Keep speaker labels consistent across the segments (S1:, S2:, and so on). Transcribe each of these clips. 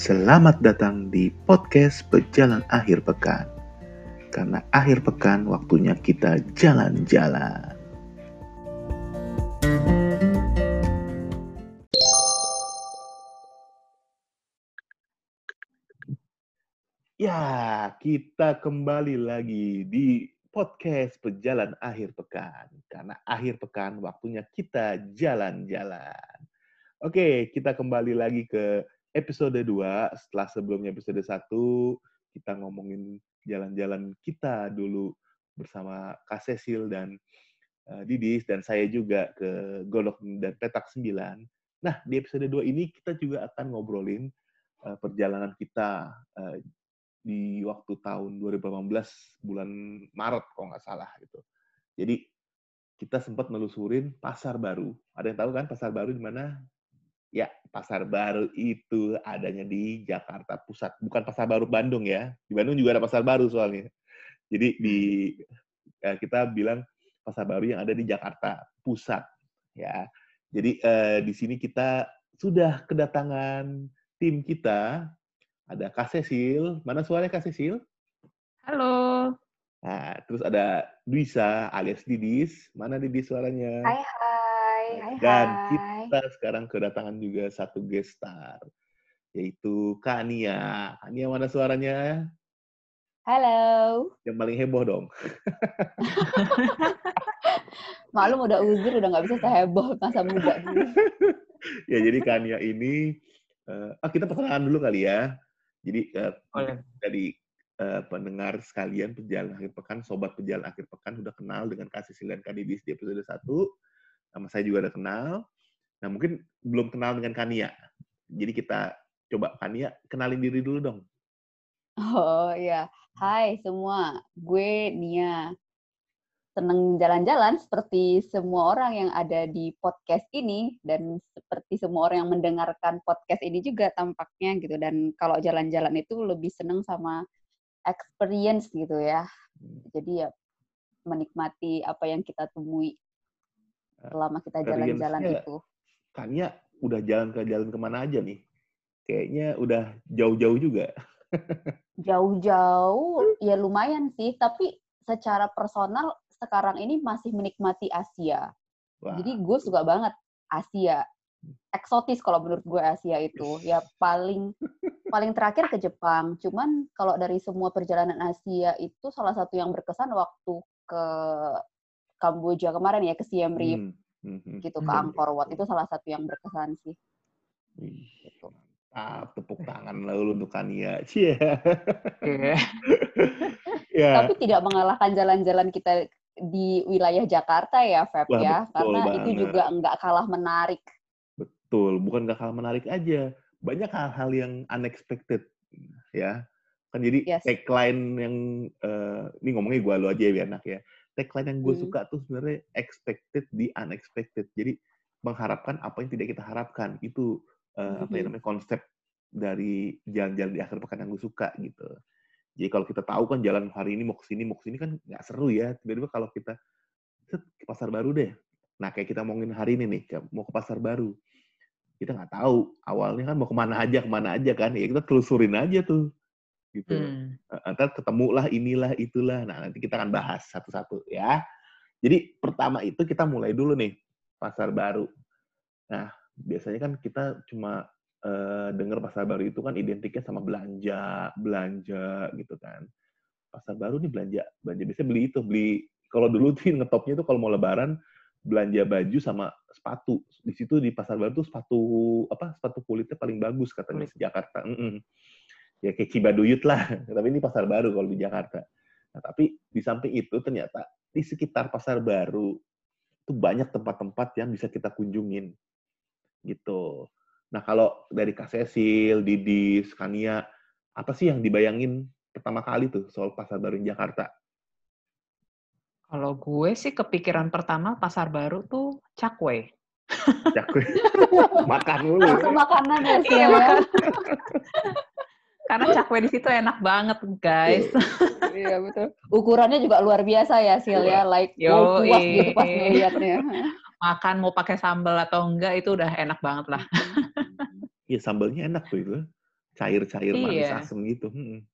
S1: Selamat datang di podcast Pejalan Akhir Pekan. Karena akhir pekan waktunya kita jalan-jalan. Ya, kita kembali lagi di podcast Pejalan Akhir Pekan. Karena akhir pekan waktunya kita jalan-jalan. Oke, kita kembali lagi ke episode 2 setelah sebelumnya episode 1 kita ngomongin jalan-jalan kita dulu bersama Kak Cecil dan uh, Didis dan saya juga ke Golok dan Petak 9. Nah, di episode 2 ini kita juga akan ngobrolin uh, perjalanan kita uh, di waktu tahun 2018 bulan Maret kalau nggak salah gitu. Jadi kita sempat melusurin pasar baru. Ada yang tahu kan pasar baru di mana? Ya, pasar baru itu adanya di Jakarta Pusat, bukan pasar baru Bandung ya. Di Bandung juga ada pasar baru soalnya. Jadi di ya kita bilang pasar baru yang ada di Jakarta Pusat ya. Jadi eh, di sini kita sudah kedatangan tim kita. Ada Kak Cecil. Mana suaranya Kak Cecil?
S2: Halo.
S1: Nah, terus ada Duisa alias Didis. Mana Didis suaranya?
S3: Hai hai. Hai
S1: Dan
S3: hai.
S1: kita sekarang kedatangan juga satu guest star, yaitu Kania. Kania mana suaranya?
S3: Halo.
S1: Yang paling heboh dong.
S3: Maklum udah uzur udah nggak bisa seheboh masa muda dulu.
S1: ya jadi Kania ini, uh, ah kita perkenalan dulu kali ya. Jadi uh,
S2: Boleh.
S1: dari uh, pendengar sekalian pejalan akhir pekan, sobat pejalan akhir pekan udah kenal dengan kasih dan Kadidis di episode 1. Nama saya juga udah kenal. Nah mungkin belum kenal dengan Kania. Jadi kita coba Kania kenalin diri dulu dong.
S3: Oh iya. Hai semua. Gue Nia. Seneng jalan-jalan seperti semua orang yang ada di podcast ini dan seperti semua orang yang mendengarkan podcast ini juga tampaknya gitu. Dan kalau jalan-jalan itu lebih seneng sama experience gitu ya. Jadi ya menikmati apa yang kita temui selama kita jalan-jalan
S1: Experience-nya
S3: itu.
S1: Kania udah jalan ke jalan ke mana aja nih? Kayaknya udah jauh-jauh juga.
S3: Jauh-jauh ya lumayan sih, tapi secara personal sekarang ini masih menikmati Asia.
S1: Wah,
S3: Jadi gue suka banget Asia. Eksotis kalau menurut gue Asia itu. Ya paling paling terakhir ke Jepang. Cuman kalau dari semua perjalanan Asia itu salah satu yang berkesan waktu ke Kamboja kemarin ya ke Siem Reap
S1: hmm, hmm,
S3: gitu ke
S2: Hmm.
S3: Angkor Wat itu salah satu yang berkesan sih.
S1: Wih, mantap, tepuk tangan lalu untuk Kania. Cie.
S2: Oke.
S1: ya,
S3: Tapi tidak mengalahkan jalan-jalan kita di wilayah Jakarta ya, Feb
S1: Wah,
S3: ya, karena itu
S1: banget.
S3: juga nggak kalah menarik.
S1: betul. Bukan gak kalah menarik aja. Banyak hal-hal yang unexpected. Ya. Kan jadi
S3: Yes.
S1: tagline yang, eh, ini ngomongnya gue lu aja ya biar enak ya. Tagline yang gue
S3: Hmm.
S1: suka tuh sebenarnya expected di unexpected. Jadi mengharapkan apa yang tidak kita harapkan. Itu eh, apa ya
S3: Mhm.
S1: namanya konsep dari jalan-jalan di akhir pekan yang gue suka gitu. Jadi kalau kita tahu kan jalan hari ini mau ke sini mau ke sini kan nggak seru ya. Tiba-tiba kalau kita "Set, ke pasar baru deh. Nah kayak kita ngomongin hari ini nih mau ke pasar baru. Kita nggak tahu awalnya kan mau ke mana aja ke mana aja kan. Ya kita telusurin aja tuh gitu.
S2: Hmm.
S1: Eh, Ntar ketemulah inilah itulah. Nah nanti kita akan bahas satu-satu ya. Jadi pertama itu kita mulai dulu nih pasar baru. Nah biasanya kan kita cuma eh, dengar pasar baru itu kan identiknya sama belanja, belanja gitu kan. Pasar baru nih belanja, belanja biasanya beli itu, beli kalau dulu tuh ngetopnya tuh kalau mau lebaran belanja baju sama sepatu. Di situ di pasar baru tuh sepatu apa? Sepatu kulitnya paling bagus katanya di Jakarta. Mm-mm. Ya kayak Cibaduyut lah, tapi ini pasar baru kalau di Jakarta. Nah, tapi di samping itu ternyata di sekitar pasar baru itu banyak tempat-tempat yang bisa kita kunjungin gitu. Nah kalau dari Kak Cecil, Didis, Kania, apa sih yang dibayangin pertama kali tuh soal pasar baru di Jakarta?
S2: Kalau gue sih kepikiran pertama pasar baru tuh cakwe.
S1: Cakwe. Makan mulu.
S3: Langsung makanan ya,
S2: Iya,
S3: ya.
S2: makan. Karena cakwe di situ enak banget, guys.
S3: Iya betul. Ukurannya juga luar biasa ya, Sil ya. Like
S2: Yoi.
S3: puas gitu pas ngeliatnya.
S2: Makan mau pakai sambal atau enggak itu udah enak banget lah.
S1: Iya sambalnya enak tuh itu. cair-cair manis
S2: Iya.
S1: asem gitu. Mm-mm.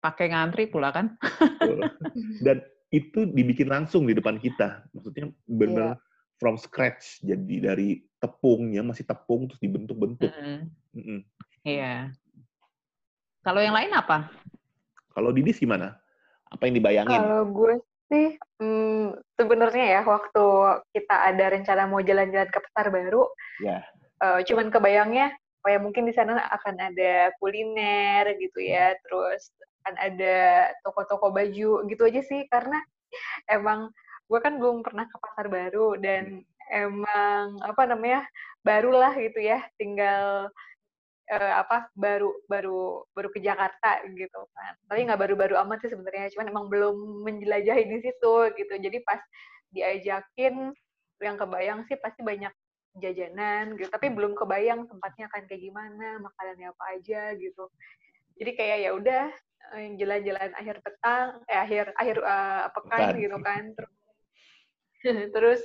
S2: Pakai ngantri pula kan?
S1: Betul. Dan itu dibikin langsung di depan kita. Maksudnya bener from scratch. Jadi dari tepungnya masih tepung terus dibentuk-bentuk.
S2: Mm-mm.
S1: Mm-mm.
S2: Iya. Kalau yang lain apa?
S1: Kalau Didis gimana? Apa yang dibayangin?
S4: Kalau gue sih, hmm, sebenarnya ya waktu kita ada rencana mau jalan-jalan ke pasar baru,
S1: Ya.
S4: eh, cuman kebayangnya, oh ya mungkin di sana akan ada kuliner gitu ya, terus akan ada toko-toko baju gitu aja sih, karena emang gue kan belum pernah ke pasar baru dan emang apa namanya barulah gitu ya, tinggal eh, apa baru baru baru ke Jakarta gitu kan. Tapi nggak baru-baru amat sih sebenarnya, cuman emang belum menjelajahi di situ gitu. Jadi pas diajakin yang kebayang sih pasti banyak jajanan gitu, tapi belum kebayang tempatnya akan kayak gimana, makanannya apa aja gitu. Jadi kayak ya udah eh, jalan-jalan akhir petang, eh akhir akhir eh, pekan
S1: Pekan.
S4: gitu kan. Terus, terus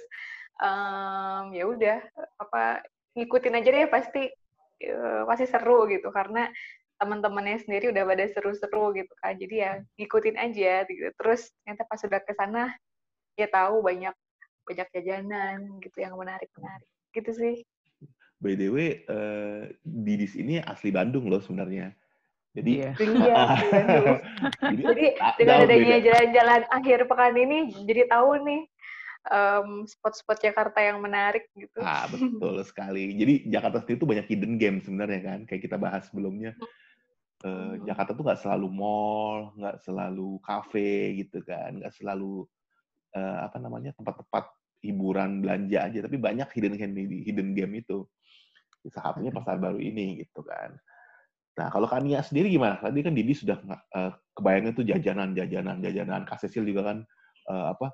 S4: em, ya udah apa ngikutin aja deh pasti eh, pasti seru gitu karena teman-temannya sendiri udah pada seru-seru gitu kan. Jadi ya ngikutin aja gitu. Terus ternyata pas sudah ke sana ya tahu banyak banyak jajanan gitu yang menarik menarik gitu sih.
S1: By the way, eh, Didis ini asli Bandung loh sebenarnya. Jadi,
S2: Iya.
S4: iya
S1: jadi,
S4: jadi
S1: ah,
S4: dengan adanya jalan-jalan akhir pekan ini jadi tahu nih em, spot-spot Jakarta yang menarik gitu
S1: Ah, betul sekali. Jadi Jakarta sendiri itu banyak hidden game sebenarnya kan, kayak kita bahas sebelumnya.
S4: Hmm.
S1: Jakarta tuh nggak selalu mall, nggak selalu kafe gitu kan, nggak selalu eh, apa namanya tempat-tempat hiburan belanja aja, tapi banyak hidden game hidden game itu. Salah satunya pasar baru ini gitu kan. Nah kalau Kania sendiri gimana? Tadi kan Didi sudah eh, kebayangnya tuh jajanan, jajanan, jajanan. Kak Cecil juga kan eh, apa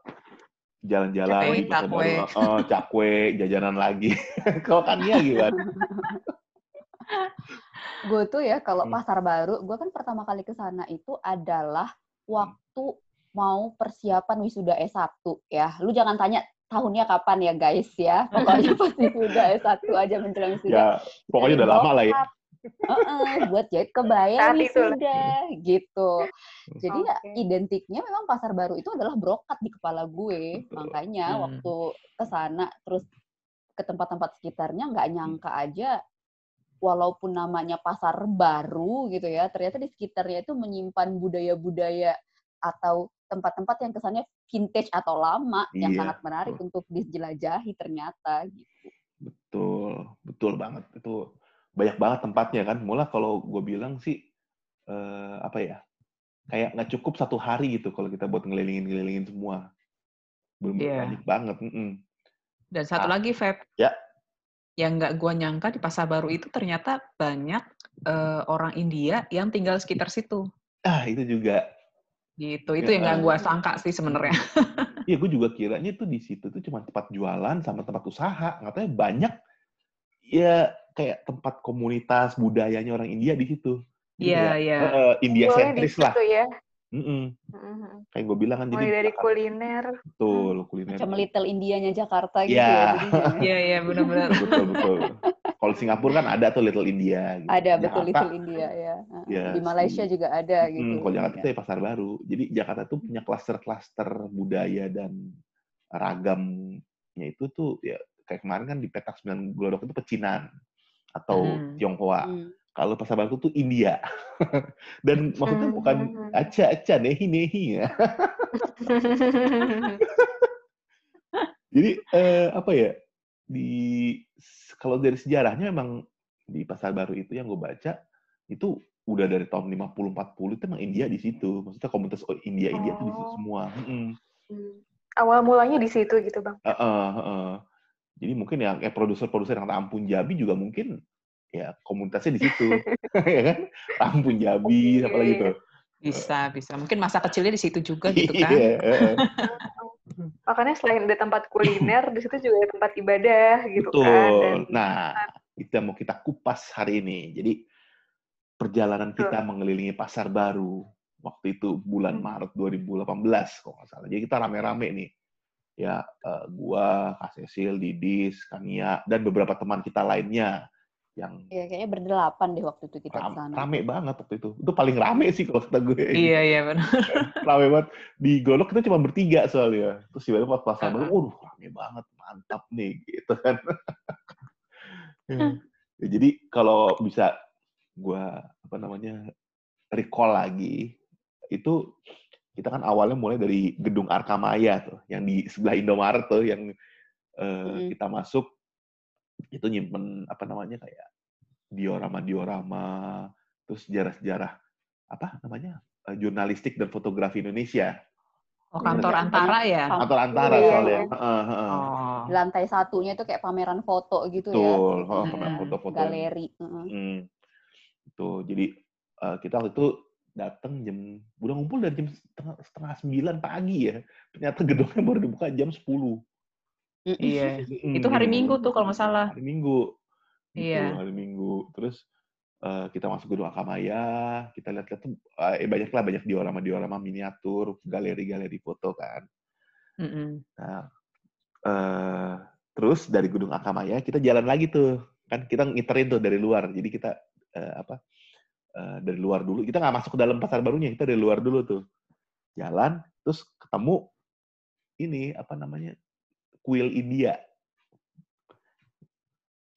S1: jalan-jalan
S2: Cakwe,
S1: pasar
S2: cakwe.
S1: baru. Oh, cakwe, jajanan lagi. kalau Kania gimana?
S3: Gue tuh ya kalau
S1: Hmm.
S3: pasar baru, gue kan pertama kali ke sana itu adalah waktu mau persiapan wisuda S1 ya. Lu jangan tanya tahunnya kapan ya guys ya. Pokoknya pas wisuda S1 aja menjelang wisuda.
S1: Ya, pokoknya udah lama lah ya.
S3: Heeh, buat jahit kebaya
S4: lah.
S3: wisuda gitu. Jadi ya
S4: Oke.
S3: identiknya memang pasar baru itu adalah brokat di kepala gue.
S1: Betul.
S3: Makanya
S2: Hmm.
S3: waktu ke sana terus ke tempat-tempat sekitarnya nggak nyangka aja walaupun namanya pasar baru gitu ya, ternyata di sekitarnya itu menyimpan budaya-budaya atau tempat-tempat yang kesannya vintage atau lama yang
S1: Iya,
S3: sangat menarik untuk dijelajahi ternyata gitu.
S1: Betul, betul banget. Itu banyak banget tempatnya kan. Mula kalau gue bilang sih, eh, apa ya, kayak nggak cukup satu hari gitu kalau kita buat ngelilingin-ngelilingin semua. Belum
S2: Iya.
S1: banyak banget. mm-mm.
S2: Dan satu
S1: Ah.
S2: lagi, Feb.
S1: Ya.
S2: Yang nggak gua nyangka di pasar baru itu ternyata banyak eh, orang India yang tinggal sekitar situ.
S1: Ah, itu juga.
S2: Gitu. Itu yang nggak
S1: Ya.
S2: gua sangka sih sebenarnya.
S1: Iya, gue juga kiranya tuh di situ tuh cuma tempat jualan sama tempat usaha. Nggak tahu ya, banyak ya kayak tempat komunitas budayanya orang India di situ. Jadi
S2: Iya,
S1: kayak,
S2: iya.
S1: eh, eh, India sentris lah.
S4: ya
S1: Mm-mm.
S4: Mhm.
S1: Kayak gue bilang kan jadi
S4: mulai dari
S1: Jakarta-
S4: kuliner
S1: betul kuliner.
S3: Macam Little Indianya Jakarta gitu
S1: Iya.
S3: ya.
S2: Iya, iya, benar-benar.
S1: betul betul. Kalau Singapura kan ada tuh Little India. Gitu.
S3: Ada betul
S1: Jakarta,
S3: Little India ya.
S1: Ya,
S3: Di Malaysia
S1: si-
S3: juga ada
S1: Hmm,
S3: gitu.
S1: kalau Jakarta
S3: Ya.
S1: itu ya pasar baru. Jadi Jakarta tuh punya klaster-klaster budaya dan ragamnya itu tuh ya kayak kemarin kan di petak 9 glodok itu pecinan atau
S2: Hmm.
S1: Tionghoa.
S3: Hmm.
S1: Kalau pasar baru tuh India. dan maksudnya bukan
S4: Hmm.
S1: aca-aca nehi-nehi ya. Jadi eh, apa ya? Di kalau dari sejarahnya memang di pasar baru itu yang gue baca itu udah dari tahun 50 40 itu emang India di situ. Maksudnya komunitas India India tuh di situ
S4: Oh.
S1: semua.
S4: Hmm. awal mulanya di situ gitu bang
S1: Heeh, heeh. Jadi mungkin yang kayak produser-produser yang Ampun Jabi juga mungkin ya komunitasnya di situ. ya kan? Ampun Jabi
S4: Oke.
S1: apa lagi tuh.
S2: Bisa, bisa. Mungkin masa kecilnya di situ juga gitu kan.
S1: Iya, heeh.
S4: makanya selain ada tempat kuliner di situ juga ada tempat ibadah gitu
S1: Betul.
S4: kan dan
S1: Nah, itu yang mau kita kupas hari ini. Jadi perjalanan kita mengelilingi pasar baru waktu itu bulan
S4: Hmm.
S1: Maret 2018 kalau nggak salah. Jadi kita rame-rame nih. Ya, eh, gua, Kak Cecil, Didis, Kania, dan beberapa teman kita lainnya yang
S3: Iya, kayaknya berdelapan deh waktu itu kita
S1: ram-
S3: sana.
S1: rame banget waktu itu. Itu paling rame sih kalau kata gue.
S2: Iya, iya benar.
S1: rame banget. Di Golok kita cuma bertiga soalnya. Terus tiba-tiba pas baru,
S2: Heeh.
S1: waduh rame banget, mantap nih gitu kan. Ya, jadi kalau bisa gua apa namanya recall lagi, itu kita kan awalnya mulai dari gedung Arkamaya tuh, yang di sebelah Indomaret tuh, yang eh,
S3: Mm-mm.
S1: kita masuk itu nyimpen apa namanya kayak diorama-diorama, terus sejarah-sejarah apa namanya eh, jurnalistik dan fotografi Indonesia.
S2: Oh, kantor
S3: nggak?
S2: antara ya?
S3: Kantor
S1: antara
S4: Iya,
S1: soalnya.
S4: iya.
S1: Heeh, heeh.
S2: Oh.
S3: Di lantai satunya itu kayak pameran foto gitu ya.
S1: Betul, heeh,
S2: Mm-mm.
S1: pernah foto-foto.
S3: Galeri. heeh.
S1: Hmm. Tuh, jadi eh, kita waktu itu datang jam udah ngumpul dari jam setengah, setengah sembilan pagi ya. Ternyata gedungnya baru dibuka jam 10.
S3: Mm-mm.
S2: Iya.
S1: Mm,
S2: Itu hari Minggu
S1: 10.
S2: tuh kalau nggak salah.
S1: Hari Minggu. Gitu,
S2: Iya.
S1: hari Minggu. Terus eh, kita masuk gedung Akamaya, kita lihat-lihat tuh eh, banyak lah banyak diorama-diorama miniatur, galeri-galeri foto kan.
S2: Mm-mm.
S1: Nah, eh, terus dari gedung Akamaya kita jalan lagi tuh, kan kita ngiterin tuh dari luar. Jadi kita eh, apa? Eh, dari luar dulu. Kita nggak masuk ke dalam pasar barunya, kita dari luar dulu tuh. Jalan, terus ketemu ini apa namanya? Kuil India.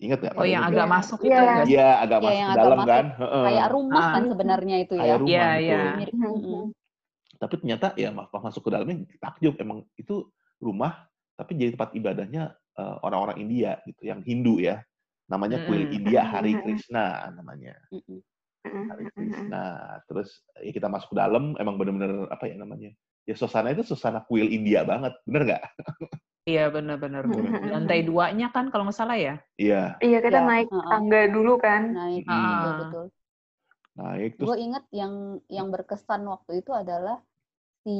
S1: Ingat nggak?
S2: Oh, yang agak masuk itu
S4: Iya.
S2: enggak sih?
S1: Iya, agak
S3: Iya,
S1: masuk ke dalam
S3: masuk.
S1: kan. Heeh.
S3: Kayak rumah kan
S2: Ah.
S3: sebenarnya itu
S1: Kayak
S3: ya.
S1: rumah,
S2: Iya,
S1: betul.
S2: iya.
S3: Mirip. Mm-mm.
S1: Tapi ternyata ya pas masuk ke dalamnya takjub emang itu rumah tapi jadi tempat ibadahnya eh, orang-orang India gitu, yang Hindu ya. Namanya kuil
S2: Mm-mm.
S1: India Hari
S4: Mm-mm.
S1: Krishna namanya. Krishna. Terus ya kita masuk ke dalam emang bener-bener apa ya namanya? Ya suasana itu suasana kuil India banget, bener nggak?
S2: Iya, benar-benar.
S4: Mm-mm.
S2: Lantai duanya kan kalau nggak salah ya?
S1: Iya,
S4: Iya, kita
S3: Iya,
S4: naik tangga dulu kan.
S3: Naik,
S1: Mm.
S3: betul
S2: Ah.
S3: betul.
S1: naik
S3: Gue
S1: terus
S3: inget yang yang berkesan waktu itu adalah si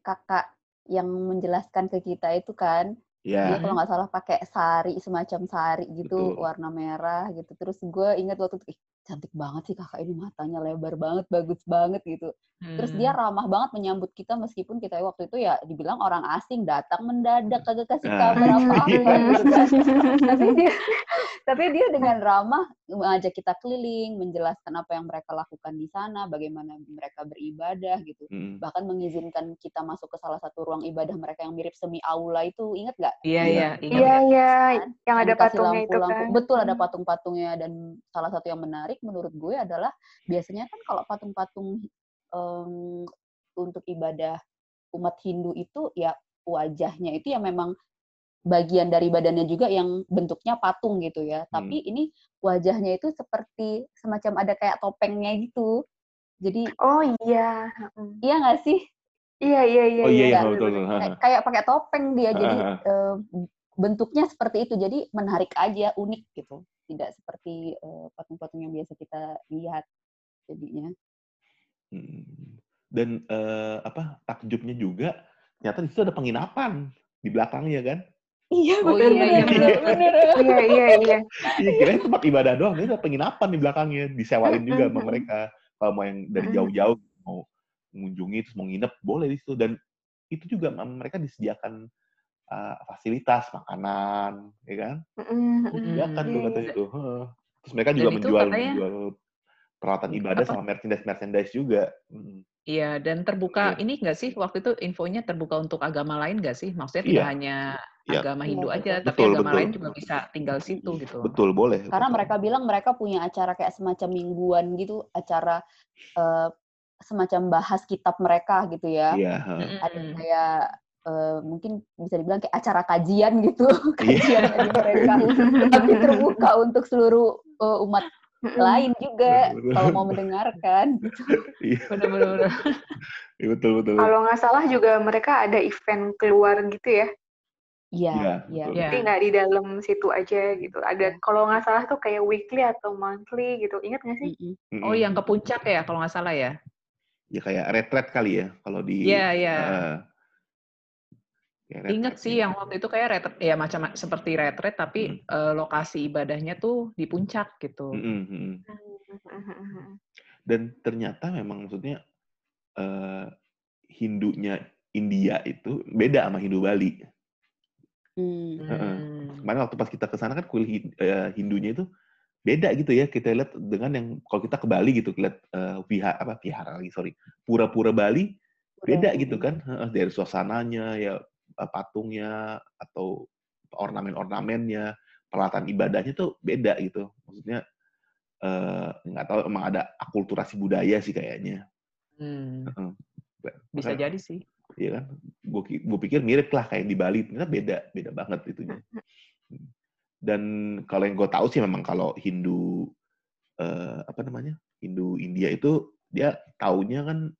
S3: kakak yang menjelaskan ke kita itu kan dia
S1: ya,
S3: kalau nggak salah pakai sari semacam sari gitu
S1: Betul.
S3: warna merah gitu terus gue inget waktu itu ih cantik banget sih kakak ini matanya lebar banget bagus banget gitu terus dia
S2: Hmm.
S3: ramah banget menyambut kita meskipun kita waktu itu ya dibilang orang asing datang mendadak kagak kasih
S1: Nah.
S3: kabar apa-apa
S4: Iya.
S3: gitu kan. tapi dia tapi dia dengan ramah mengajak kita keliling menjelaskan apa yang mereka lakukan di sana bagaimana mereka beribadah gitu
S1: mm,
S3: bahkan mengizinkan kita masuk ke salah satu ruang ibadah mereka yang mirip semi aula itu inget nggak
S2: Iya,
S1: Iya.
S2: iya, ingat.
S4: Iya, iya,
S3: kan?
S4: yang ada patungnya itu
S3: lampu-lampu.
S4: kan.
S3: Betul ada patung-patungnya dan salah satu yang menarik menurut gue adalah biasanya kan kalau patung-patung em, untuk ibadah umat Hindu itu ya wajahnya itu ya memang bagian dari badannya juga yang bentuknya patung gitu ya. Tapi ini wajahnya itu seperti semacam ada kayak topengnya gitu. Jadi
S4: Oh iya. Heeh.
S3: iya nggak sih?
S4: Iya, iya, iya.
S1: Oh iya, iya,
S3: betul,
S1: betul. betul.
S3: Kayak, kayak pakai topeng dia. Jadi eh, bentuknya seperti itu. Jadi menarik aja, unik gitu. Tidak seperti eh, patung-patung yang biasa kita lihat jadinya.
S1: Hmm. Dan eh, apa takjubnya juga ternyata di situ ada penginapan di belakangnya kan?
S3: Iya
S2: Oh, iya, iya,
S3: benar benar.
S4: Iya, iya, iya.
S1: Iya kira tempat ibadah doang, ini ada penginapan di belakangnya, disewain juga sama
S4: Mm-mm.
S1: mereka. Kalau mau yang dari jauh-jauh mau mengunjungi terus mau nginep boleh di situ dan itu juga mereka disediakan uh, fasilitas makanan, ya kan?
S4: Heeh, heeh.
S1: Disediakan tuh
S4: Iya,
S1: katanya
S4: iya.
S1: itu. Heeh. Terus mereka
S2: Dan
S1: juga
S2: itu
S1: menjual
S2: katanya-
S1: menjual peralatan ibadah
S2: Apa?
S1: sama merchandise merchandise juga. Mm.
S2: Iya, dan terbuka
S1: Iya.
S2: ini nggak sih waktu itu infonya terbuka untuk agama lain nggak sih? Maksudnya tidak
S1: Iya.
S2: hanya
S1: Iya.
S2: agama
S3: Iya,
S2: Hindu
S3: betul.
S2: aja, tapi
S1: Betul,
S2: agama
S1: betul.
S2: lain juga bisa tinggal situ gitu.
S1: Betul boleh.
S3: Karena
S1: betul.
S3: mereka bilang mereka punya acara kayak semacam mingguan gitu, acara eh, semacam bahas kitab mereka gitu ya.
S1: Iya. heeh.
S3: Ada kayak eh, mungkin bisa dibilang kayak acara kajian gitu,
S1: Iya.
S3: kajian dari mereka. Tapi terbuka untuk seluruh eh, umat lain juga kalau mau mendengarkan. Gitu.
S1: Iya,
S2: Benar-benar.
S1: iya, betul betul.
S4: Kalau nggak salah juga mereka ada event keluar gitu ya.
S3: Iya,
S1: Iya,
S3: iya.
S1: betul.
S2: Iya.
S4: Jadi nggak di dalam situ aja gitu. Ada kalau nggak salah tuh kayak weekly atau monthly gitu. Ingat nggak sih?
S2: Oh, yang ke puncak ya kalau nggak salah ya?
S1: ya kayak retret kali ya kalau di
S2: Iya, iya.
S1: eh, kayak retret
S2: Ingat sih yang waktu itu kayak retret, ya macam seperti retret tapi
S1: Hmm.
S2: eh, lokasi ibadahnya tuh di puncak gitu.
S1: Mm-mm, mm-mm.
S4: Heeh.
S1: dan ternyata memang maksudnya eh, Hindunya India itu beda sama Hindu Bali.
S3: Hmm.
S2: Hmm.
S1: Kemarin waktu pas kita ke sana kan kuil eh, Hindunya itu beda gitu ya kita lihat dengan yang kalau kita ke Bali gitu lihat uh, vihara apa vihara lagi sorry pura-pura Bali beda gitu kan Heeh, dari suasananya ya patungnya atau ornamen-ornamennya peralatan ibadahnya tuh beda gitu maksudnya eh, nggak tahu emang ada akulturasi budaya sih kayaknya
S2: Hmm,
S1: Heeh.
S2: bisa
S1: Makanya-
S2: jadi sih.
S1: Iya kan? Gue pikir mirip lah kayak di Bali, ternyata beda, beda banget itunya. Dan kalau yang gue tahu sih memang kalau Hindu eh, apa namanya Hindu India itu dia taunya kan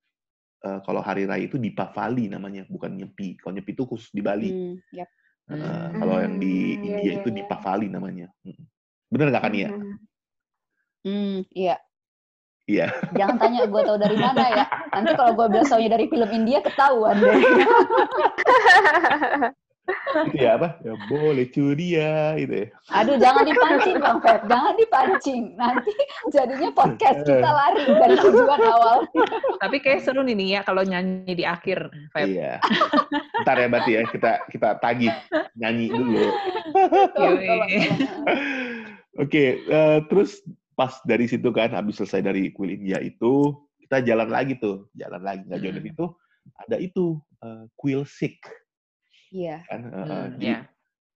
S1: eh, kalau hari raya itu Dipavali namanya, bukan Nyepi. Kalau Nyepi itu khusus di Bali.
S3: Hmm, yap.
S1: Eh,
S2: Hmm.
S1: kalau yang di
S4: Hmm,
S1: India
S4: iya,
S1: itu
S4: iya.
S1: Dipavali namanya. Bener nggak kan ya?
S3: Hmm, iya.
S1: Iya.
S3: Jangan tanya gue tahu dari mana ya. Nanti kalau gue bilang taunya dari film India ketahuan deh.
S1: itu ya apa? Ya boleh curi ya, gitu ya.
S3: Aduh, jangan dipancing Bang Feb, jangan dipancing. Nanti jadinya podcast kita lari dari tujuan awal.
S2: Tapi kayak seru nih nih ya kalau nyanyi di akhir, Feb.
S1: Iya. Ntar ya berarti ya kita kita tagih nyanyi dulu.
S3: Tolong,
S2: Yoi.
S3: tolong, tolong.
S1: Oke, eh, terus pas dari situ kan habis selesai dari kuil India itu kita jalan lagi tuh, jalan lagi nggak jauh dari
S2: Hmm.
S1: itu ada itu eh, kuil Sikh
S3: Iya.
S1: kan.
S2: Hmm,
S1: jadi
S2: ya.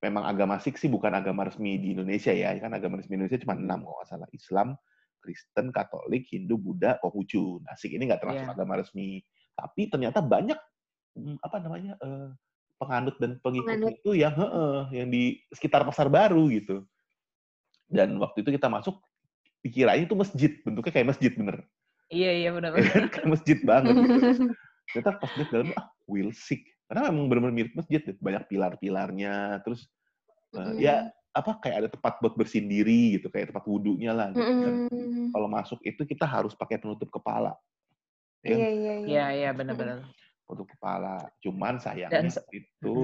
S1: memang agama Sikh sih bukan agama resmi di Indonesia ya, kan agama resmi Indonesia cuma enam kalau nggak salah, Islam, Kristen, Katolik, Hindu, Buddha, Konghucu. Nah, Sikh ini nggak termasuk
S2: Iya.
S1: agama resmi, tapi ternyata banyak mm, apa namanya eh, penganut dan pengikut
S4: Penganut.
S1: itu yang heeh, yang di sekitar pasar baru gitu. Dan waktu itu kita masuk dikirain itu masjid, bentuknya kayak masjid bener.
S2: Iya, iya benar.
S1: kayak masjid banget gitu. Ternyata pas lihat dalamnya, ah, will sick. Karena memang benar-benar mirip masjid, ya. banyak pilar-pilarnya, terus eh, ya apa kayak ada tempat buat bersihin diri gitu, kayak tempat wudhunya lah. Gitu. Dan
S4: Mhm.
S1: kalau masuk itu kita harus pakai penutup kepala. Ya,
S4: Iya, iya, iya.
S2: Iya, iya benar-benar.
S1: penutup kepala. Cuman sayangnya
S2: Dan
S1: itu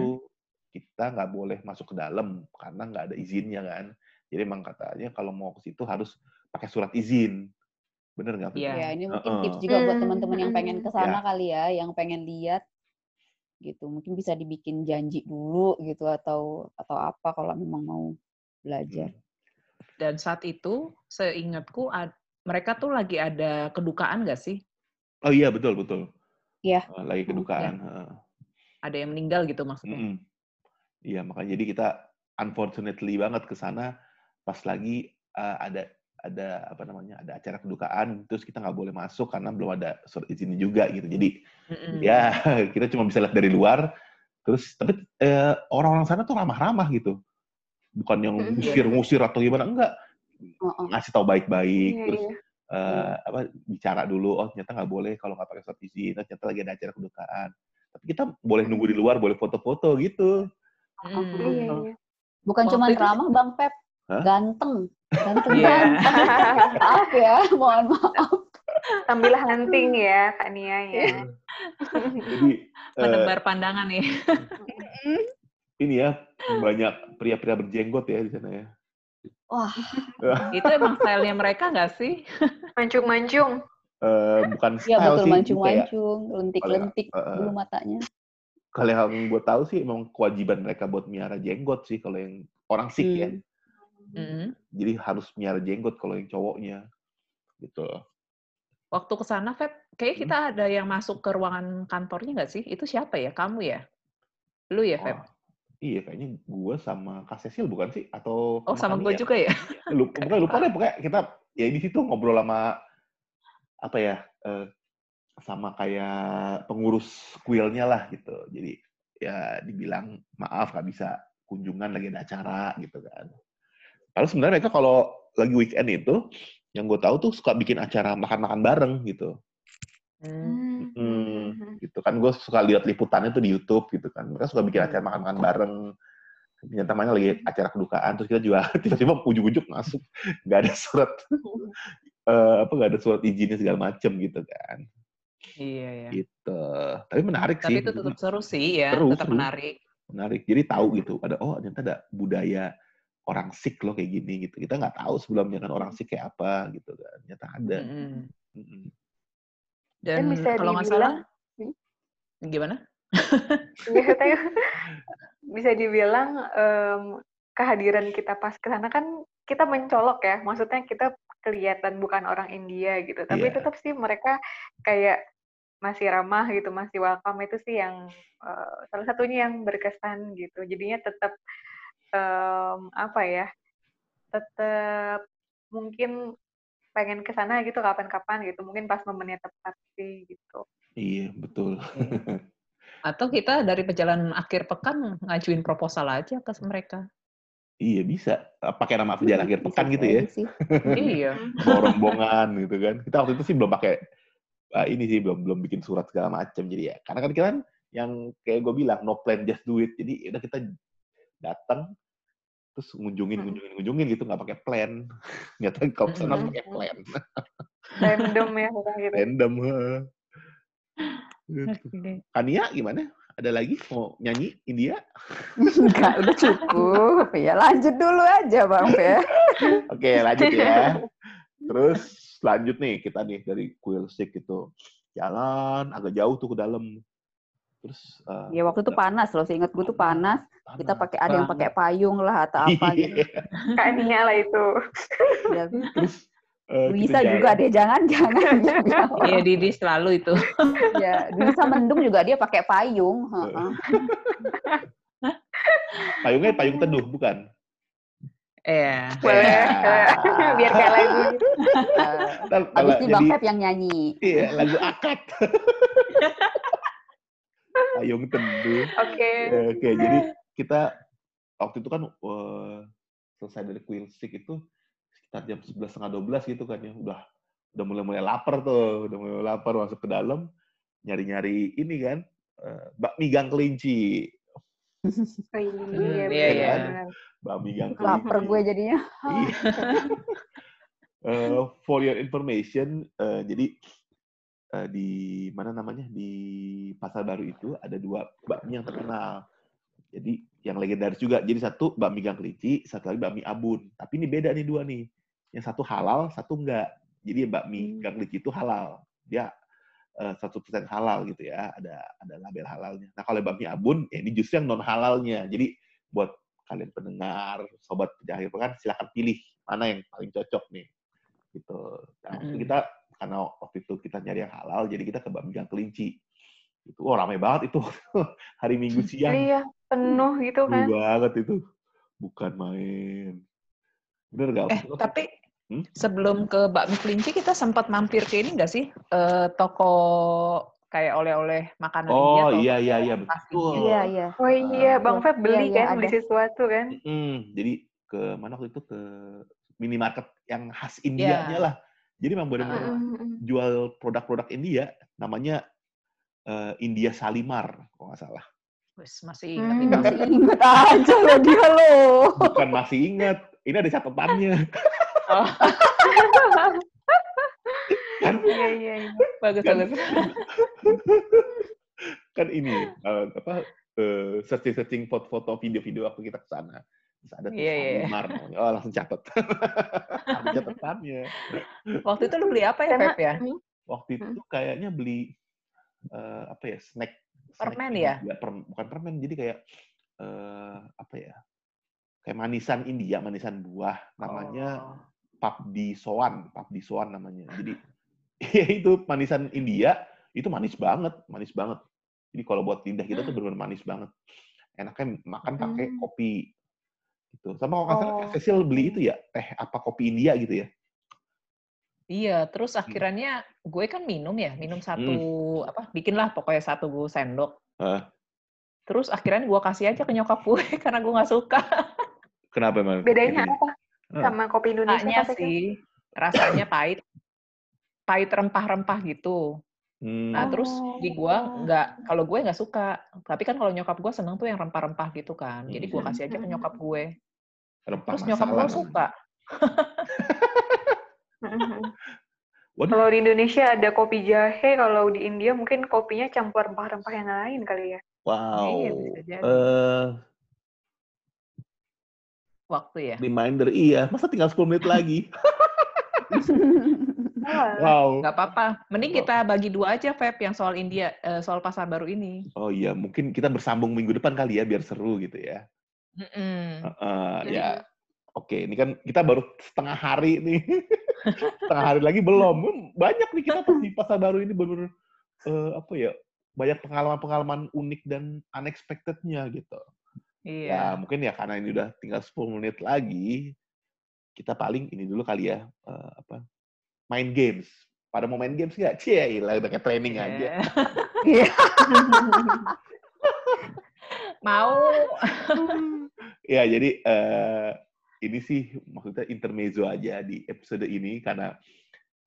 S1: kita nggak boleh masuk ke dalam karena nggak ada izinnya kan. Jadi emang katanya kalau mau ke situ harus pakai surat izin. Bener nggak?
S2: Iya.
S3: Ya, ini mungkin tips juga buat
S4: Hmm,
S3: teman-teman yang pengen ke sana
S1: Ya.
S3: kali ya, yang pengen lihat gitu. Mungkin bisa dibikin janji dulu gitu atau atau apa kalau memang mau belajar.
S1: Hmm.
S2: Dan saat itu, seingatku, ad- mereka tuh lagi ada kedukaan nggak sih?
S1: Oh iya betul betul.
S3: Iya.
S1: Eh, Lagi kedukaan. heeh.
S2: Ada yang meninggal gitu maksudnya?
S1: Mm-mm. Iya makanya jadi kita unfortunately banget ke sana pas lagi uh, ada ada apa namanya ada acara kedukaan terus kita nggak boleh masuk karena belum ada surat izinnya juga gitu jadi
S2: Mm-mm.
S1: ya kita cuma bisa lihat dari luar terus tapi eh, orang-orang sana tuh ramah-ramah gitu bukan yang ngusir-ngusir atau gimana enggak
S3: Heeh.
S1: ngasih tahu baik-baik
S4: Iya,
S1: terus
S4: iya.
S1: eh, apa bicara dulu oh ternyata nggak boleh kalau nggak pakai surat izin oh, ternyata lagi ada acara kedukaan tapi kita boleh nunggu di luar boleh foto-foto gitu
S2: Mm.
S4: Iya, iya.
S3: Bukan cuma ramah Bang Pep,
S1: Hah?
S3: ganteng. Ganteng
S2: Iya.
S3: ganteng. maaf ya, mohon maaf.
S4: Sambil hunting ya, Kak Nia ya.
S1: jadi eh,
S2: Menebar pandangan nih.
S1: ini ya banyak pria-pria berjenggot ya di sana ya
S3: Wah,
S2: Itu emang stylenya mereka nggak sih?
S4: Mancung-mancung.
S1: Eh, bukan
S3: ya
S1: style
S3: betul
S1: sih
S3: mancung-mancung, lentik-lentik
S1: yang-
S3: bulu matanya.
S1: kalau yang gue tahu sih emang kewajiban mereka buat miara jenggot sih kalau yang orang Sikh ya
S3: Hmm.
S2: Mm-mm.
S1: jadi harus miara jenggot kalau yang cowoknya gitu
S2: Waktu ke sana, Feb, kayaknya
S1: Hmm.
S2: kita ada yang masuk ke ruangan kantornya nggak sih? Itu siapa ya? Kamu ya? Lu ya, Feb?
S1: Oh, iya kayaknya gue sama Kak Cecil bukan sih atau
S2: Oh, sama gue
S1: Nia?
S2: juga ya?
S1: lupa pokoknya lupa deh pokoknya kita ya di situ ngobrol sama apa ya eh, sama kayak pengurus kuilnya lah gitu jadi ya dibilang maaf nggak bisa kunjungan lagi ada acara gitu kan kalau sebenarnya mereka kalau lagi weekend itu yang gue tahu tuh suka bikin acara makan-makan bareng gitu.
S2: Hmm.
S1: Hmm, gitu kan. Gue suka lihat liputannya tuh di YouTube gitu kan. Mereka suka bikin
S2: Hmm.
S1: acara makan-makan bareng. Ternyata namanya lagi acara kedukaan terus kita juga tiba-tiba ujuk-ujuk masuk. Nggak ada surat eh, apa nggak ada surat izinnya segala macem gitu kan.
S2: Iya, ya.
S1: gitu. Tapi menarik
S2: Tapi
S1: sih.
S2: itu tetap seru sih ya,
S1: Seru,
S2: tetap
S1: seru.
S2: menarik.
S1: menarik. Jadi tahu gitu ada oh ternyata ada budaya orang Sikh loh kayak gini gitu kita nggak tahu sebelumnya kan orang Sikh kayak apa gitu kan ternyata ada.
S2: Mm-mm. Dan,
S4: Dan bisa
S2: kalau nggak salah, gimana?
S4: Nggak tahu. bisa dibilang em, kehadiran kita pas ke sana kan kita mencolok ya, maksudnya kita kelihatan bukan orang India gitu, tapi
S1: Iya.
S4: tetap sih mereka kayak masih ramah gitu, masih welcome itu sih yang eh, salah satunya yang berkesan gitu. Jadinya tetap em, apa ya, tetap mungkin pengen ke sana gitu kapan-kapan gitu, mungkin pas momennya tepat sih gitu.
S1: Iya, betul.
S2: Atau kita dari perjalanan akhir pekan ngajuin proposal aja ke mereka.
S1: Iya, bisa. Pakai nama perjalanan akhir
S3: Bisa
S1: pekan gitu ya.
S2: iya.
S1: Rombongan gitu kan. Kita waktu itu sih belum pakai ah, ini sih belum belum bikin surat segala macam jadi ya. Karena kan kita kan yang kayak gue bilang no plan just do it. Jadi ya udah kita datang terus ngunjungin
S4: Mm-mm.
S1: ngunjungin ngunjungin gitu nggak pakai plan. Tahu kalau harus
S4: Mm-mm.
S1: pakai plan.
S4: Random ya gitu.
S1: Random. Gitu.
S2: Oke.
S1: Kania gimana? Ada lagi mau nyanyi India?
S3: Enggak, udah cukup. Ya lanjut dulu aja Bang Fe.
S1: Oke, lanjut ya. Terus lanjut nih kita nih dari Quilsick itu jalan agak jauh tuh ke dalam. Terus eh,
S3: Ya waktu itu panas loh, seingat gue tuh panas. Kita
S1: panas
S3: pakai ada yang pakai payung lah atau apa gitu.
S1: Iya.
S4: Kak Nia lah itu.
S3: Ya,
S1: Terus kita
S3: bisa juga deh, jangan-jangan.
S2: Iya, Didi selalu itu.
S3: ya, bisa mendung juga dia pakai payung. heeh.
S1: Payungnya payung teduh bukan?
S2: Iya.
S4: Boleh.
S1: Ya.
S4: Biar kayak lagu gitu.
S3: Eh,
S1: Ntar
S3: Abis
S1: malah
S3: ini Bang Feb yang nyanyi.
S1: iya, lagu akad. Payung teduh.
S4: Oke.
S1: Ya, Oke, jadi kita waktu itu kan eh, selesai dari Quilsick itu sekitar jam 11 setengah 12 gitu kan ya. Udah udah mulai-mulai lapar tuh, udah mulai lapar masuk ke dalam nyari-nyari ini kan eh, bakmi gang kelinci.
S4: Oh, iya,
S2: Hmm,
S4: iya,
S2: iya, iya.
S4: benar.
S1: Bakmi gang kelinci.
S3: Laper gue jadinya.
S1: Iya. Eh, for your information, eh, jadi eh, di mana namanya di pasar baru itu ada dua bakmi yang terkenal. Jadi yang legendaris juga. Jadi satu bakmi gang kelinci, satu lagi bakmi abun. Tapi ini beda nih dua nih. Yang satu halal, satu enggak. Jadi bakmi
S4: Hmm.
S1: gang kelinci itu halal. Dia eh, satu persen halal gitu ya. Ada ada label halalnya. Nah kalau bakmi abun, ya ini justru yang non halalnya. Jadi buat kalian pendengar, sobat penjahit pekan, silahkan pilih mana yang paling cocok nih. Gitu. Nah, waktu
S2: Mm.
S1: kita karena waktu itu kita nyari yang halal, jadi kita ke bakmi gang kelinci. Itu oh, ramai banget itu hari Minggu siang.
S4: Iya, penuh gitu kan.
S1: Seru banget itu. Bukan main. Bener gak?
S2: Eh, tapi
S1: Hmm?
S2: sebelum ke bakmi kelinci kita sempat mampir ke ini nggak sih? Eh, toko kayak oleh-oleh makanan India
S1: Oh
S2: atau
S1: iya iya iya betul.
S2: India.
S3: Iya, iya.
S4: Oh iya, Bang Feb beli
S3: Iya, iya,
S4: kan, beli
S3: ada.
S4: sesuatu kan.
S1: Mm, jadi ke mana waktu itu ke minimarket yang khas Indianya
S2: Iya.
S1: lah. Jadi memang benar-benar.
S4: Mm-mm.
S1: jual produk-produk India namanya eh, India Salimar kalau nggak salah.
S2: Wes, masih ingat
S4: Hmm.
S2: nih Bang.
S3: Masih inget aja loh dia loh.
S1: Bukan masih ingat, ini ada catatannya.
S2: Oh,
S1: kan
S4: Iya, iya, iya.
S2: bagus
S1: Kan-
S2: bagus.
S1: kan ini eh, apa eh, searching-searching foto-foto video-video waktu kita ke sana. Terus ada
S2: Iya, iya, iya.
S1: Salimar. namanya. Oh, langsung catat. ada catatannya.
S2: Waktu itu lu beli apa ya,
S4: Karena-
S2: Pep ya?
S4: Hmm.
S1: Waktu
S4: Hmm.
S1: itu kayaknya beli eh, apa ya, snack snack
S2: Permen
S1: ini
S2: ya?
S1: juga, per- bukan permen, jadi kayak eh, apa ya? Kayak manisan India, manisan buah namanya
S2: Oh.
S1: Papdi Soan, Papdi Soan namanya. Jadi ya itu manisan India itu manis banget, manis banget. Jadi kalau buat lidah kita tuh benar-benar manis banget. Enaknya makan pakai
S4: Hmm.
S1: kopi gitu. Sama kalau nggak salah
S4: Oh.
S1: Cecil beli itu ya teh apa kopi India gitu ya.
S2: Iya, terus akhirnya gue kan minum ya, minum satu
S1: Hmm.
S2: apa, bikinlah pokoknya satu sendok.
S1: Hah?
S2: Terus akhirnya gue kasih aja ke nyokap gue karena gue nggak suka.
S1: Kenapa emang?
S4: Bedanya
S1: Gitu?
S4: apa sama kopi Indonesia?
S2: Rasanya sih, rasanya pahit, pahit rempah-rempah gitu.
S1: Hmm.
S2: Nah terus di gue
S4: Oh.
S2: nggak, kalau gue nggak suka. Tapi kan kalau nyokap gue seneng tuh yang rempah-rempah gitu kan. Jadi gue
S1: Hmm.
S2: kasih aja ke nyokap gue.
S1: rempah
S2: Terus nyokap gue suka.
S4: Kalau di Indonesia ada kopi jahe, kalau di India mungkin kopinya campur rempah-rempah yang lain kali ya.
S1: Wow.
S2: Iya, bisa jadi.
S1: Eh,
S2: Waktu ya.
S1: reminder iya, masa tinggal 10 menit lagi?
S4: Oh,
S1: wow.
S2: Nggak apa-apa. Mending
S1: Wow.
S2: kita bagi dua aja, Feb, yang soal India, eh, soal pasar baru ini.
S1: Oh iya, mungkin kita bersambung minggu depan kali ya biar seru gitu ya.
S2: Mm-mm.
S1: Heeh, ya. Oke, ini kan kita baru setengah hari nih. setengah hari lagi belum. Banyak nih kita di pasar baru ini benar apa ya? Banyak pengalaman-pengalaman unik dan unexpected-nya gitu. Ya,
S2: Iya.
S1: mungkin ya karena ini udah tinggal 10 menit lagi, kita paling ini dulu kali ya, eh, apa, main games. Pada mau main games nggak? Cie, lah udah kayak training aja.
S2: Iya. Mau.
S1: ya, jadi eh, ini sih maksudnya intermezzo aja di episode ini karena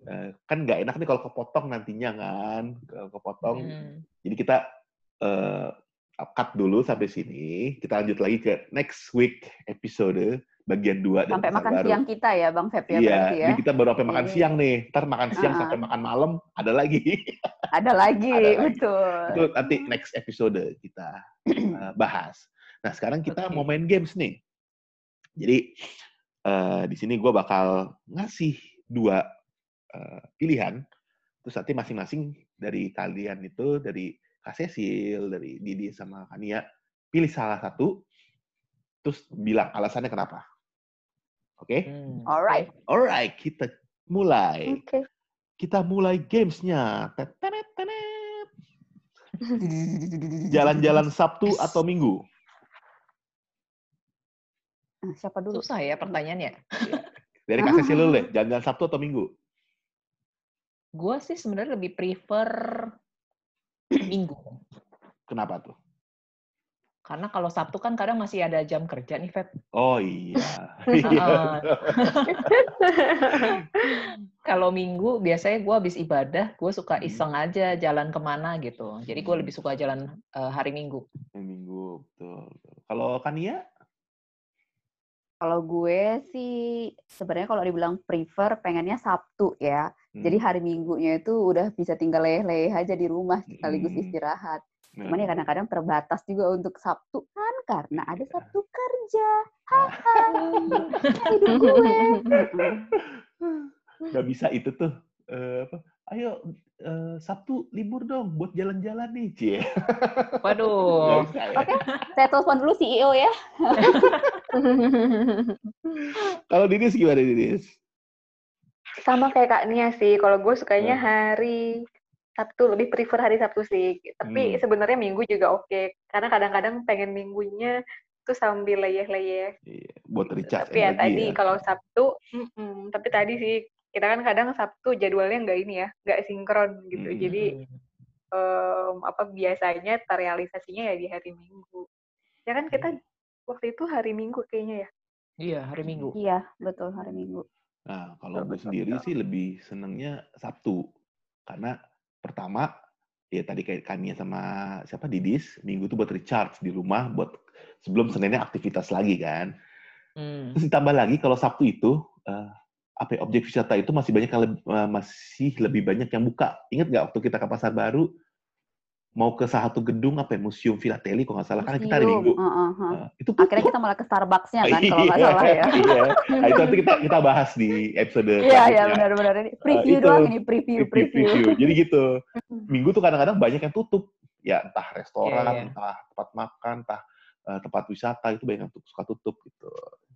S1: eh, kan nggak enak nih kalau kepotong nantinya kan, kalau kepotong.
S2: Hmm.
S1: Jadi kita eh, cut dulu sampai sini. Kita lanjut lagi ke next week episode bagian 2 dan
S3: Sampai makan
S1: baru.
S3: siang kita ya, Bang Feb ya
S1: Iya,
S3: berarti ya.
S1: kita baru sampai makan
S3: Oke.
S1: siang nih. Ntar makan siang
S3: Ah.
S1: sampai makan malam ada lagi.
S3: Ada lagi,
S1: Ada lagi.
S3: betul.
S1: Itu nanti next episode kita uh, bahas. Nah sekarang kita
S2: Oke.
S1: mau main games nih. Jadi uh, di sini gue bakal ngasih dua uh, pilihan. Terus nanti masing-masing dari kalian itu dari Kak Cecil, dari Didi sama Kania pilih salah satu. Terus bilang alasannya kenapa. Oke?
S2: Hmm.
S3: Alright.
S1: Alright, kita mulai.
S3: Oke.
S1: Kita mulai gamesnya. Jalan-jalan Sabtu atau Minggu?
S3: Siapa dulu?
S2: Susah ya pertanyaannya.
S1: Dari Kak Cecil dulu deh. Jalan-jalan Sabtu atau Minggu?
S2: Gue sih sebenarnya lebih prefer minggu.
S1: Kenapa tuh?
S2: Karena kalau Sabtu kan kadang masih ada jam kerja nih, Feb.
S1: Oh iya.
S2: Kalau minggu biasanya gue habis ibadah, gue suka
S1: Hmm.
S2: iseng aja jalan ke mana gitu. Jadi gue
S1: Hmm.
S2: lebih suka jalan eh, hari minggu.
S1: Minggu, betul. Kalau Kania?
S3: Kalau gue sih sebenarnya kalau dibilang prefer pengennya Sabtu ya.
S1: Hmm.
S3: Jadi hari Minggunya itu udah bisa tinggal leleh aja di rumah sekaligus
S1: Hmm.
S3: istirahat.
S1: Nah,
S3: Cuman ya kadang-kadang terbatas juga untuk Sabtu kan karena ada
S1: Iya.
S3: Sabtu kerja. Haha. Hidup gue.
S1: nggak bisa itu tuh. eh, apa? Ayo eh, Sabtu libur dong buat jalan-jalan nih, Cie.
S2: Waduh.
S1: ya.
S3: Oke. Saya telepon dulu CEO ya.
S1: Kalau Didis gimana Didis?
S4: Sama kayak Kak Nia sih, kalau gue sukanya
S1: Hmm.
S4: hari Sabtu, lebih prefer hari Sabtu sih. Tapi
S1: Hmm.
S4: sebenarnya Minggu juga oke, karena kadang-kadang pengen Minggunya tuh sambil leyeh-leyeh.
S1: Iya, buat recharge
S4: Tapi ya tadi
S1: ya.
S4: kalau Sabtu, mm-mm, tapi tadi sih kita kan kadang Sabtu jadwalnya nggak ini ya, nggak sinkron gitu.
S1: Mm-mm.
S4: Jadi em, apa biasanya terrealisasinya ya di hari Minggu. Ya kan kita waktu itu hari Minggu kayaknya ya.
S2: Iya, hari minggu.
S3: Iya, betul hari Minggu.
S1: Nah, kalau gue sendiri
S4: betul.
S1: sih lebih senengnya Sabtu. Karena pertama, ya tadi kayak Kania sama siapa Didis, Minggu tuh buat recharge di rumah, buat sebelum Seninnya aktivitas lagi kan.
S2: Hmm.
S1: Terus ditambah lagi kalau Sabtu itu, eh, apa ya, objek wisata itu masih banyak eh, masih lebih banyak yang buka. Ingat nggak waktu kita ke Pasar Baru, mau ke salah satu gedung apa ya, Museum Filateli kalau nggak salah kan kita hari
S3: Museum,
S1: Minggu.
S3: heeh, heeh.
S1: Nah, itu.
S3: Akhirnya kita malah ke Starbucks-nya kan kalau nggak
S1: Iya,
S3: salah ya.
S1: Iya. Nah, itu nanti kita kita bahas di episode
S3: Iya, iya benar-benar ini preview
S1: itu.
S3: doang ini preview,
S1: Review,
S3: preview.
S1: review. Jadi gitu. Minggu tuh kadang-kadang banyak yang tutup. Ya entah restoran,
S2: Iya, iya.
S1: entah tempat makan, entah eh, tempat wisata itu banyak yang tutup, suka tutup gitu.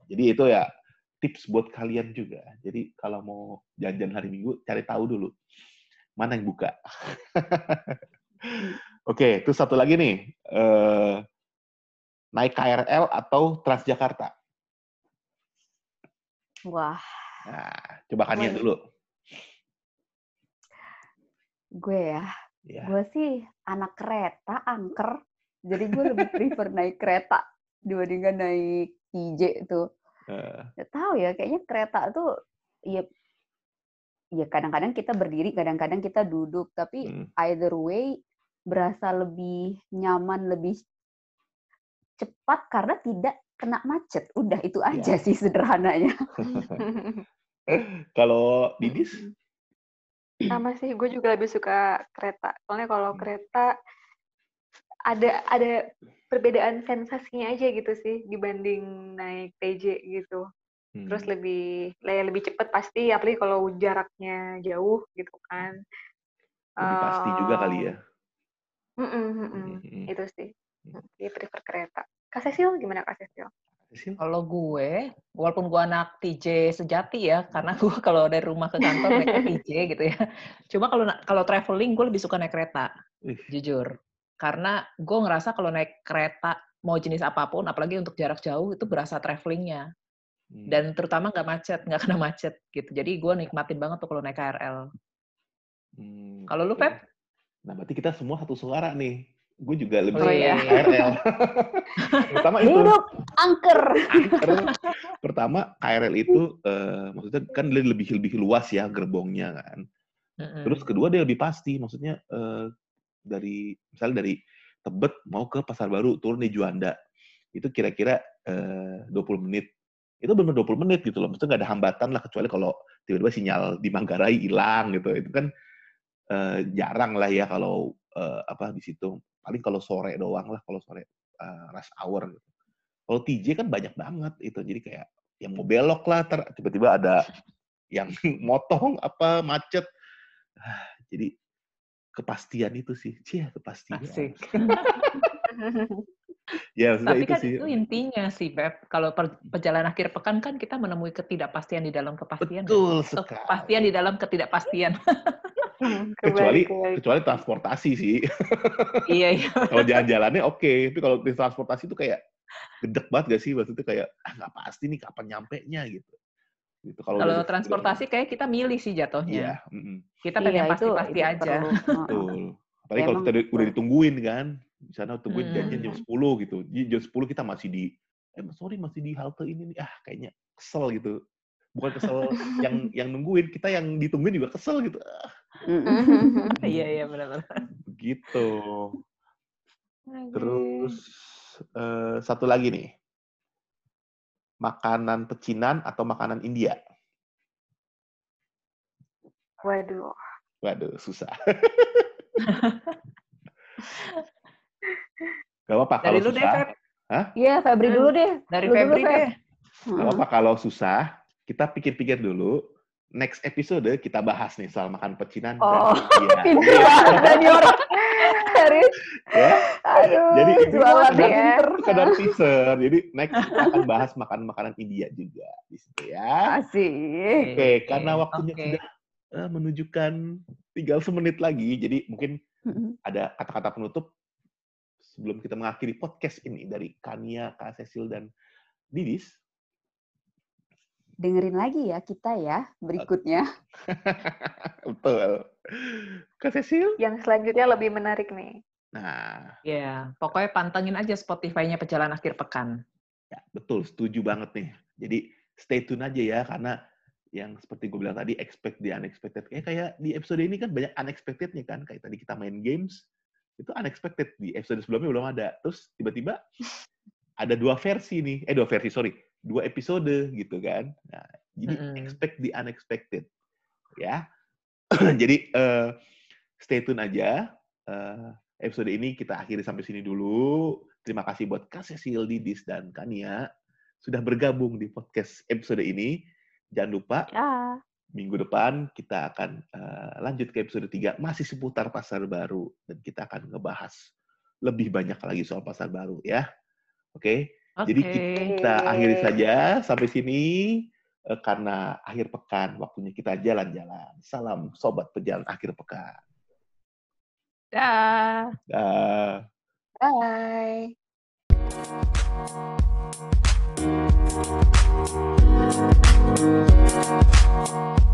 S1: Jadi itu ya tips buat kalian juga. Jadi kalau mau jajan hari Minggu cari tahu dulu mana yang buka. Oke, terus satu lagi nih. eh, naik KRL atau Transjakarta?
S3: Wah,
S1: Nah, coba Kania
S3: Wah.
S1: dulu.
S3: gue ya,
S1: Ya.
S3: gue sih anak kereta, angker. Jadi gue lebih prefer naik kereta dibandingkan naik TJ tuh.
S1: Eh,
S3: Gak tahu ya, kayaknya kereta tuh ya ya kadang-kadang kita berdiri, kadang-kadang kita duduk, tapi
S1: hmm.
S3: either way berasa lebih nyaman, lebih cepat karena tidak kena macet. Udah itu aja
S1: Ya.
S3: sih sederhananya.
S1: Kalau Didis?
S4: Sama sih, gue juga lebih suka kereta. Soalnya kalau
S1: Hmm.
S4: kereta ada ada perbedaan sensasinya aja gitu sih dibanding naik TJ gitu. Terus
S1: Hmm.
S4: lebih le- lebih cepet pasti, apalagi kalau jaraknya jauh gitu kan.
S1: Lebih pasti juga kali ya.
S4: Mm-mm. Mm-mm. Itu sih. Dia prefer kereta. Kak Cecil gimana Kak Cecil?
S2: Kalau gue, walaupun gue anak TJ sejati ya, karena gue kalau dari rumah ke kantor naik TJ gitu ya. Cuma kalau kalau traveling gue lebih suka naik kereta, jujur. Karena gue ngerasa kalau naik kereta mau jenis apa pun, apalagi untuk jarak jauh itu berasa travelingnya.
S1: Hmm.
S2: Dan terutama nggak macet, nggak kena macet gitu. Jadi gue nikmatin banget tuh kalau naik KRL.
S1: Hmm,
S2: Kalau lu. Pep?
S1: Nah, berarti kita semua satu suara nih. Gue juga lebih
S2: Oh, iya.
S1: KRL. Pertama itu,
S3: Hidup angker.
S1: angker. Pertama KRL itu eh, maksudnya kan dia lebih lebih luas ya gerbongnya kan. Terus kedua dia lebih pasti, maksudnya eh, dari misalnya dari Tebet mau ke Pasar Baru turun di Juanda itu kira-kira eh, 20 menit. Itu benar 20 menit gitu loh. Maksudnya nggak ada hambatan lah kecuali kalau tiba-tiba sinyal di Manggarai hilang gitu. Itu kan eh, jarang lah ya kalau eh, apa di situ. Paling kalau sore doang lah kalau sore eh, rush hour gitu. Kalau TJ kan banyak banget itu. Jadi kayak yang mau belok lah ter- tiba-tiba ada yang motong apa macet. Ah, Jadi kepastian itu sih. Cia, kepastian.
S2: Asik.
S1: Ya,
S2: Tapi
S1: itu
S2: kan
S1: sih.
S2: itu intinya sih, Beb. Kalau per- perjalanan akhir pekan kan kita menemui ketidakpastian di dalam kepastian. kan?
S1: Betul
S2: Atau
S1: sekali.
S2: kepastian di dalam ketidakpastian.
S1: Kecuali kecuali transportasi sih.
S2: iya, iya.
S1: kalau jalan-jalannya oke, tapi kalau di transportasi itu kayak gedek banget gak sih? Maksudnya kayak ah nggak pasti nih kapan nyampe nya gitu. Gitu. Kalau
S2: Kalau transportasi kayak kita milih sih
S1: Iya,
S2: jatuhnya.
S1: mm-mm.
S2: Kita pengen
S3: Iya, itu-
S2: pasti-pasti
S3: itu
S2: aja.
S3: perlu. Heeh.
S1: betul. Apalagi kalau
S3: Emang
S1: kita udah- ditungguin kan, di sana tungguin
S2: Hmm.
S1: janjian jam 10 gitu. Jadi jam 10 kita masih di eh sorry masih di halte ini nih. Ah, kayaknya kesel gitu. Bukan kesel yang yang nungguin, kita yang ditungguin juga kesel gitu. Ah.
S2: Iya, iya benar-benar.
S1: gitu. Terus eh, satu lagi nih. Makanan pecinan atau makanan India?
S4: Waduh.
S1: Waduh, susah. Gak apa-apa
S2: Dari
S1: kalau
S2: lu deh,
S1: susah.
S2: Feb.
S3: Iya, Febri
S2: Hmm.
S3: dulu deh.
S2: Dari
S3: Lu dulu,
S2: Febri
S3: Feb.
S2: deh.
S1: Gak apa-apa kalau susah. Kita pikir-pikir dulu. Next episode kita bahas nih soal makan pecinan
S3: Oh. Pinter banget Dani orang. Serius.
S1: Ya,
S3: Aduh,
S1: Jadi ini
S3: jualan pinter.
S1: sekedar teaser. Jadi next kita akan bahas makanan-makanan India juga di situ ya.
S3: Asik.
S1: Oke, karena waktunya
S2: Oke.
S1: sudah eh, menunjukkan tinggal semenit lagi, jadi mungkin ada kata-kata penutup sebelum kita mengakhiri podcast ini dari Kania, Kak Cecil, dan Didis.
S3: Dengerin lagi ya kita ya berikutnya.
S1: Betul. Kak Cecil?
S4: Yang selanjutnya lebih menarik nih.
S1: Nah,
S2: Iya, pokoknya pantengin aja Spotify-nya Perjalanan Akhir Pekan.
S1: ya, betul, setuju banget nih. Jadi stay tune aja ya, karena yang seperti gue bilang tadi, expect the unexpected. Kayak kayak di episode ini kan banyak unexpected-nya kan. Kayak tadi kita main games, itu unexpected. Di episode sebelumnya belum ada. Terus tiba-tiba ada dua versi nih. Eh, dua versi, sorry. Dua episode gitu kan. Nah, jadi
S2: Mm-mm.
S1: expect the unexpected. Ya. jadi eh, stay tune aja. Eh, episode ini kita akhiri sampai sini dulu. Terima kasih buat Kak Cecil, Didis, dan Kania sudah bergabung di podcast episode ini. Jangan lupa
S3: Ya.
S1: Minggu depan kita akan eh, lanjut ke episode 3 masih seputar pasar baru dan kita akan ngebahas lebih banyak lagi soal pasar baru ya. Oke.
S2: Oke.
S1: Jadi Kita akhiri saja sampai sini eh, karena akhir pekan waktunya kita jalan-jalan. Salam sobat pejalan akhir pekan.
S2: Dah.
S1: Dah.
S4: Bye.
S3: We'll be right.